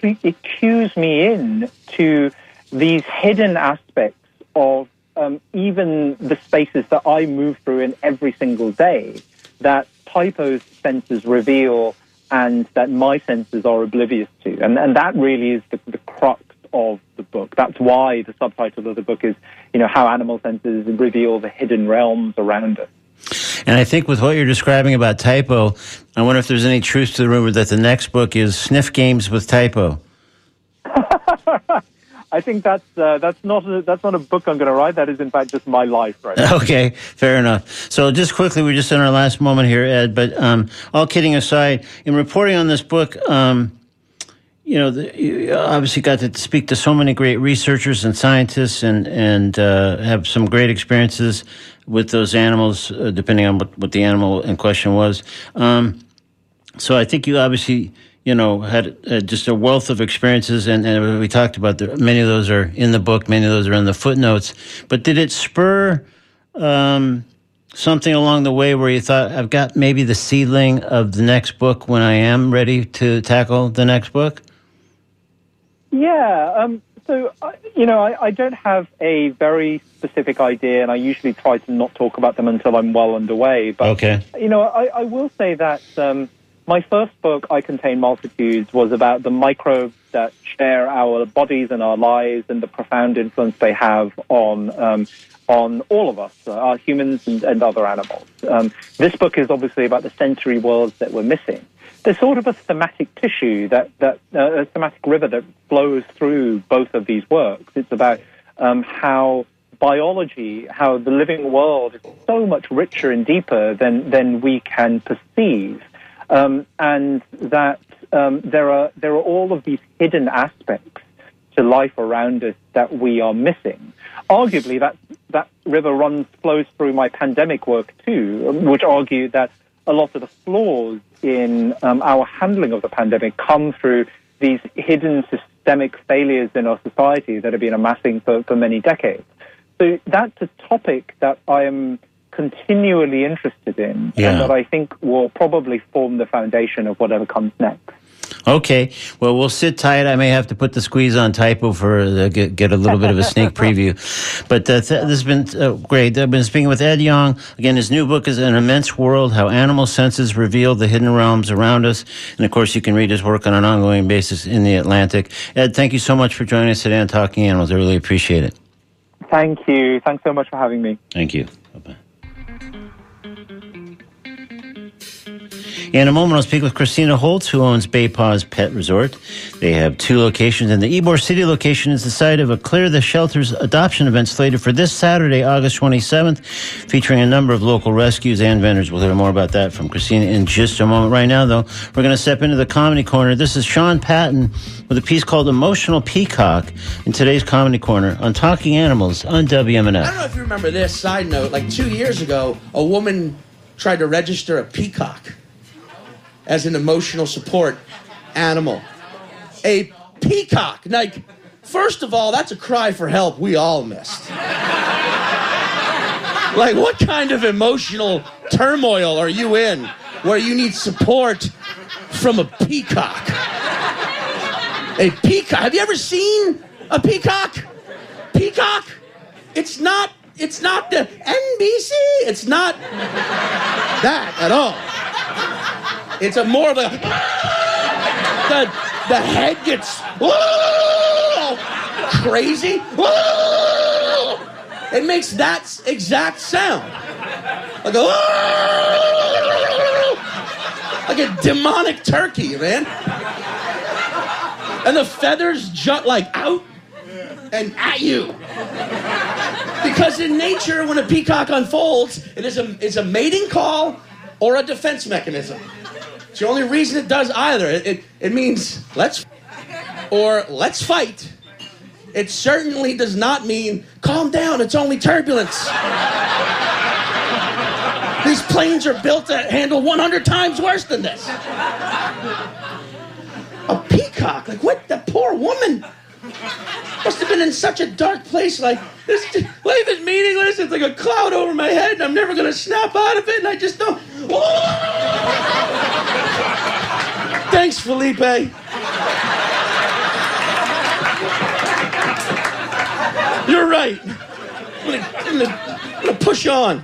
it cues me in to these hidden aspects of um, even the spaces that I move through in every single day that typos senses reveal and that my senses are oblivious to. And, and that really is the, the crux of the book. That's why the subtitle of the book is, you know, how animal senses reveal the hidden realms around us. And I think with what you're describing about typo, I wonder if there's any truth to the rumor that the next book is sniff games with typo. I think that's uh, that's not a, that's not a book I'm going to write. That is, in fact, just my life right now. Okay, fair enough. So, just quickly, we're just in our last moment here, Ed. But um, all kidding aside, in reporting on this book, um, you know, the, you obviously got to speak to so many great researchers and scientists, and and uh, have some great experiences with those animals, uh, depending on what, what the animal in question was. Um, so, I think you obviously. You know, had uh, just a wealth of experiences, and, and we talked about the, many of those are in the book, many of those are in the footnotes. But did it spur um, something along the way where you thought, I've got maybe the seedling of the next book when I am ready to tackle the next book? Yeah. Um, so, uh, you know, I, I don't have a very specific idea, and I usually try to not talk about them until I'm well underway. But, Okay. you know, I, I will say that um, my first book, I Contain Multitudes, was about the microbes that share our bodies and our lives and the profound influence they have on. Um, on all of us, uh, our humans and, and other animals. Um, this book is obviously about the sensory worlds that we're missing there's sort of a thematic tissue that, that uh, a thematic river that flows through both of these works. It's about um, how biology, how the living world is so much richer and deeper than than we can perceive, um, and that um, there are there are all of these hidden aspects to life around us that we are missing. Arguably, that that river runs flows through my pandemic work too, which argued that a lot of the flaws in um, our handling of the pandemic come through these hidden systemic failures in our society that have been amassing for, for many decades. So that's a topic that I am continually interested in Yeah. and that I think will probably form the foundation of whatever comes next. Okay. Well, we'll sit tight. I may have to put the squeeze on typo for the, get, get a little bit of a sneak preview. But uh, th- this has been uh, great. I've been speaking with Ed Yong. Again, his new book is An Immense World How Animal Senses Reveal the Hidden Realms Around Us. And of course, you can read his work on an ongoing basis in the Atlantic. Ed, thank you so much for joining us today on Talking Animals. I really appreciate it. Thank you. Thanks so much for having me. Thank you. Bye bye. In a moment, I'll speak with Christina Holtz, who owns Bay Paws Pet Resort. They have two locations, and the Ybor City location is the site of a Clear the Shelters adoption event slated for this Saturday, August 27th, featuring a number of local rescues and vendors. We'll hear more about that from Christina in just a moment. Right now, though, we're going to step into the comedy corner. This is Sean Patton with a piece called Emotional Peacock in today's comedy corner on Talking Animals on WMNF. I don't know if you remember this. Side note: like two years ago, a woman tried to register a peacock as an emotional support animal. A peacock. Like, first of all, that's a cry for help we all missed. like, what kind of emotional turmoil are you in where you need support from a peacock? A peacock. Have you ever seen a peacock? Peacock? It's not. It's not the NBC. It's not that at all. It's a more of a. The the head gets crazy. It makes that exact sound. Like a like a demonic turkey, man. And the feathers jut like out and at you. Because in nature, when a peacock unfolds, it is a, it's a mating call or a defense mechanism. The only reason it does either. It, it, it means let's or let's fight. It certainly does not mean calm down, it's only turbulence. These planes are built to handle 100 times worse than this. A peacock, like what? That poor woman must have been in such a dark place. Like this, life is meaningless. It's like a cloud over my head, and I'm never gonna snap out of it. And I just don't. Oh! Thanks, Felipe. You're right. I'm gonna, I'm gonna, push on.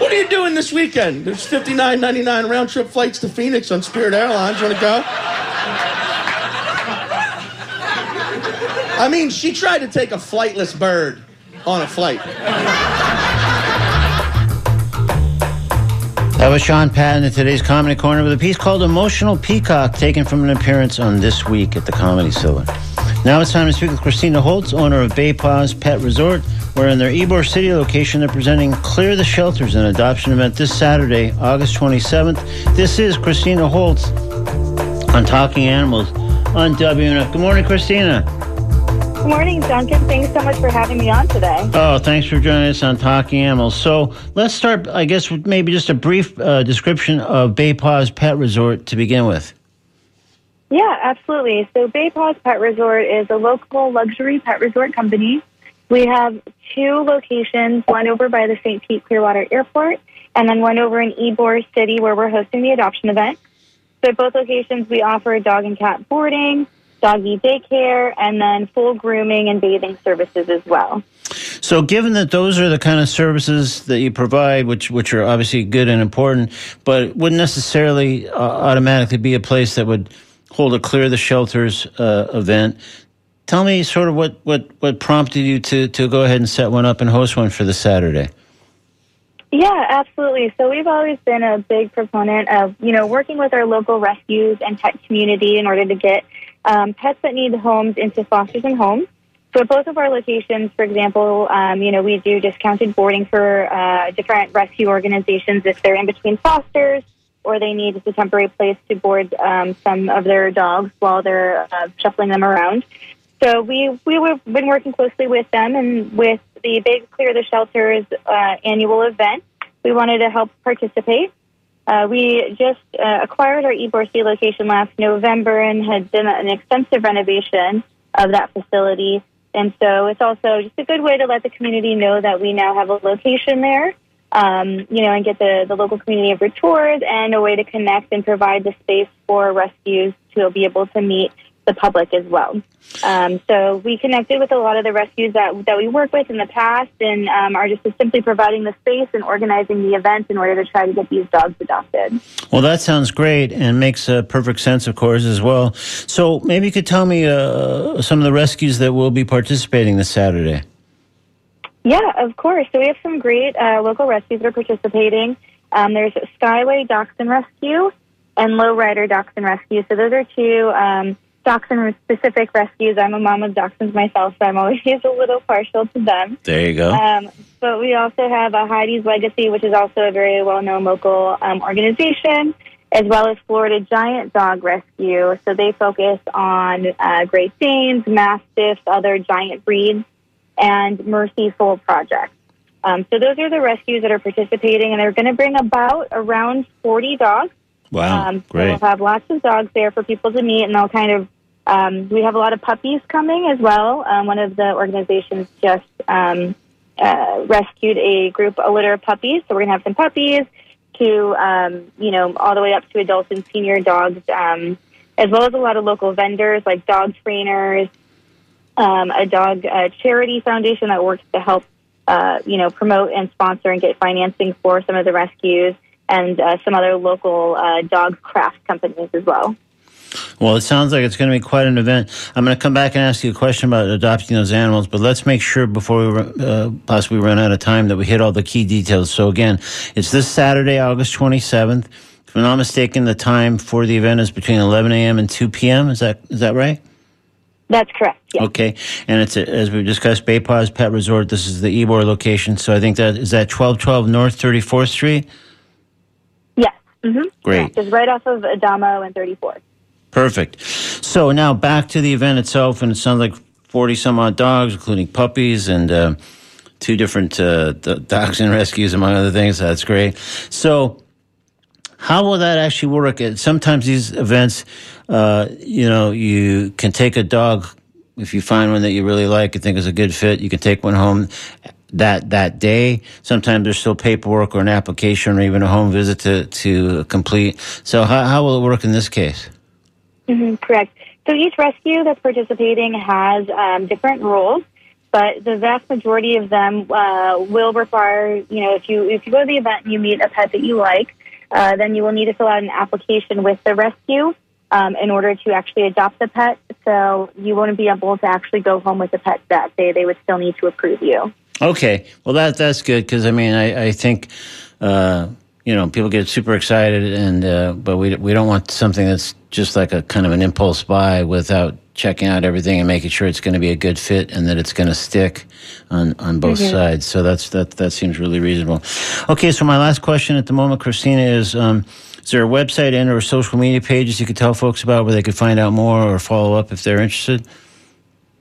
What are you doing this weekend? There's 59.99 round trip flights to Phoenix on Spirit Airlines. You wanna go? I mean, she tried to take a flightless bird on a flight. That was Sean Patton in today's Comedy Corner with a piece called Emotional Peacock, taken from an appearance on This Week at the Comedy Cellar. Now it's time to speak with Christina Holtz, owner of Bay Paws Pet Resort, where in their Ybor City location they're presenting Clear the Shelters, an adoption event this Saturday, August 27th. This is Christina Holtz on Talking Animals on WNF. Good morning, Christina. Good morning, Duncan. Thanks so much for having me on today. Oh, thanks for joining us on Talking Animals. So let's start, I guess, with maybe just a brief uh, description of Bay Paws Pet Resort to begin with. Yeah, absolutely. So Bay Paws Pet Resort is a local luxury pet resort company. We have two locations, one over by the St. Pete Clearwater Airport and then one over in Ybor City where we're hosting the adoption event. So at both locations, we offer dog and cat boarding, doggy daycare, and then full grooming and bathing services as well. So, given that those are the kind of services that you provide, which which are obviously good and important, but wouldn't necessarily uh, automatically be a place that would hold a clear the shelters uh, event. Tell me, sort of, what, what, what prompted you to, to go ahead and set one up and host one for this Saturday? Yeah, absolutely. So we've always been a big proponent of, you know, working with our local rescues and pet community in order to get um, pets that need homes into fosters and homes. So at both of our locations, for example, um, you know, we do discounted boarding for uh, different rescue organizations if they're in between fosters or they need a temporary place to board um, some of their dogs while they're uh, shuffling them around. So we we have been working closely with them and with the Big Clear the Shelters uh, annual event. We wanted to help participate. Uh, we just uh, acquired our Ybor location last November and had done an extensive renovation of that facility. And so it's also just a good way to let the community know that we now have a location there, um, you know, and get the, the local community over tours and a way to connect and provide the space for rescues to be able to meet the public as well. Um, so we connected with a lot of the rescues that that we work with in the past, and um, are just simply providing the space and organizing the events in order to try to get these dogs adopted. Well, that sounds great and makes uh, perfect sense, of course, as well. So maybe you could tell me uh, some of the rescues that will be participating this Saturday. Yeah, of course. So we have some great uh, local rescues that are participating. Um, there's Skyway Dachshund Rescue and Lowrider Dachshund Rescue. So those are two um, dachshund specific rescues. I'm a mom of dachshunds myself, so I'm always a little partial to them. There you go. Um, but we also have a Heidi's Legacy, which is also a very well known local um, organization, as well as Florida Giant Dog Rescue. So they focus on uh, Great Danes, Mastiffs, other giant breeds, and Mercyful Project. Um, so those are the rescues that are participating, and they're going to bring about around 40 dogs. wow. Um, so Great. we'll have lots of dogs there for people to meet, and they'll kind of. Um, we have a lot of puppies coming as well. Um, one of the organizations just um, uh, rescued a group, a litter of puppies. So we're gonna have some puppies to, um, you know, all the way up to adults and senior dogs, um, as well as a lot of local vendors like dog trainers, um, a dog uh, charity foundation that works to help, uh, you know, promote and sponsor and get financing for some of the rescues, and uh, some other local uh, dog craft companies as well. Well, it sounds like it's going to be quite an event. I'm going to come back and ask you a question about adopting those animals, but let's make sure before we uh, possibly run out of time that we hit all the key details. So, again, it's this Saturday, August 27th. If I'm not mistaken, the time for the event is between 11 a.m. and 2 p.m. Is that is that right? That's correct. Yes. Okay, and it's a, as we discussed, Bay Paws Pet Resort. This is the Ybor location. So I think that is that 1212 North 34th Street. Yes. Mm-hmm. Great. It's right off of Adamo and 34. Perfect. So now back to the event itself, and it sounds like 40 some odd dogs, including puppies and uh, two different uh, dogs and rescues, among other things. That's great. So, how will that actually work? Sometimes these events, uh, you know, you can take a dog if you find one that you really like and think is a good fit. You can take one home that that day. Sometimes there's still paperwork or an application or even a home visit to to complete. So, how, how will it work in this case? Hmm correct. So each rescue that's participating has um, different rules, but the vast majority of them uh, will require, you know, if you if you go to the event and you meet a pet that you like, uh, then you will need to fill out an application with the rescue um, in order to actually adopt the pet. So you won't be able to actually go home with the pet that day. They would still need to approve you. Okay, well that that's good because I mean I I think uh, you know people get super excited and uh, but we we don't want something that's just like a kind of an impulse buy without checking out everything and making sure it's going to be a good fit and that it's going to stick on on both sides. So that's that that seems really reasonable. Okay, so my last question at the moment, Christina, is. Um, is there a website and or social media pages you could tell folks about where they could find out more or follow up if they're interested?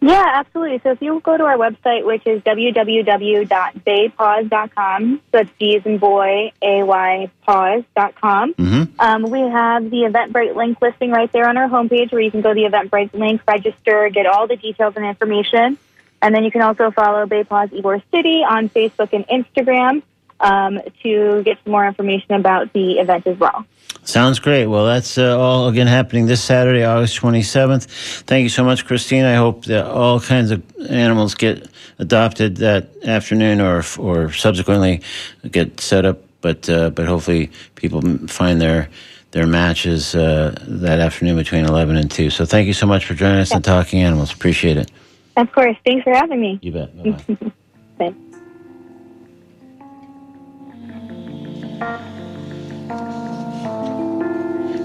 Yeah, absolutely. So if you go to our website, which is www.baypaws.com, so it's D as in boy, A-Y, paws.com, Mm-hmm. um, we have the Eventbrite link listing right there on our homepage where you can go to the Eventbrite link, register, get all the details and information. And then you can also follow Bay Paws Ybor City on Facebook and Instagram um, to get some more information about the event as well. Sounds great. Well, that's uh, all again happening this Saturday, August 27th. Thank you so much, Christine. I hope that all kinds of animals get adopted that afternoon or or subsequently get set up. But uh, but hopefully people find their their matches uh, that afternoon between 11 and 2. So thank you so much for joining us on Talking Animals. Appreciate it. Of course. Thanks for having me. You bet. Thanks.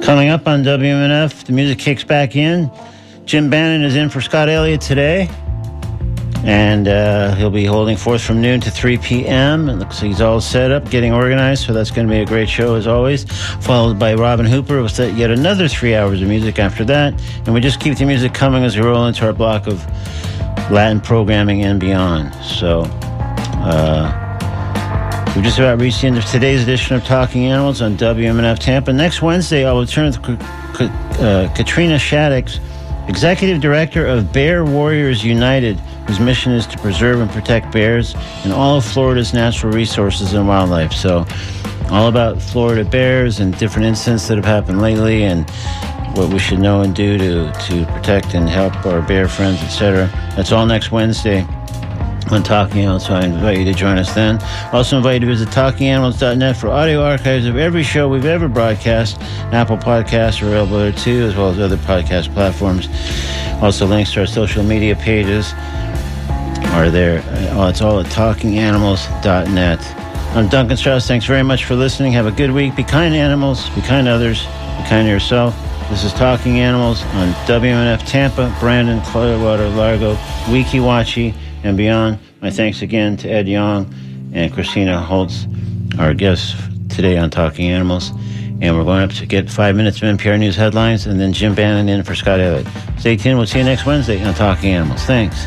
Coming up on WMNF, the music kicks back in. Jim Bannon is in for Scott Elliott today. And uh, he'll be holding forth from noon to 3 p.m. It looks like he's all set up, getting organized, so that's going to be a great show as always. Followed by Robin Hooper with yet another three hours of music after that. And we just keep the music coming as we roll into our block of Latin programming and beyond. So, uh, We've just about reached the end of today's edition of Talking Animals on WMNF Tampa. Next Wednesday, I will turn to Ka- Ka- uh, Katrina Shadix, Executive Director of Bear Warriors United, whose mission is to preserve and protect bears and all of Florida's natural resources and wildlife. So, all about Florida bears and different incidents that have happened lately and what we should know and do to, to protect and help our bear friends, etc. That's all next Wednesday on Talking Animals, so I invite you to join us then. Also invite you to visit talkinganimals.net for audio archives of every show we've ever broadcast. Apple Podcasts are available there too, as well as other podcast platforms. Also links to our social media pages are there. Uh, it's all at talkinganimals.net. I'm Duncan Strauss. Thanks very much for listening. Have a good week. Be kind to animals, be kind to others, be kind to yourself. This is Talking Animals on WMNF Tampa, Brandon, Clearwater, Largo, Weeki Wachee, and beyond. My thanks again to Ed Yong and Christina Holtz, our guests today on Talking Animals. And we're going up to get five minutes of NPR News headlines and then Jim Bannon in for Scott Elliott. Stay tuned. We'll see you next Wednesday on Talking Animals. Thanks.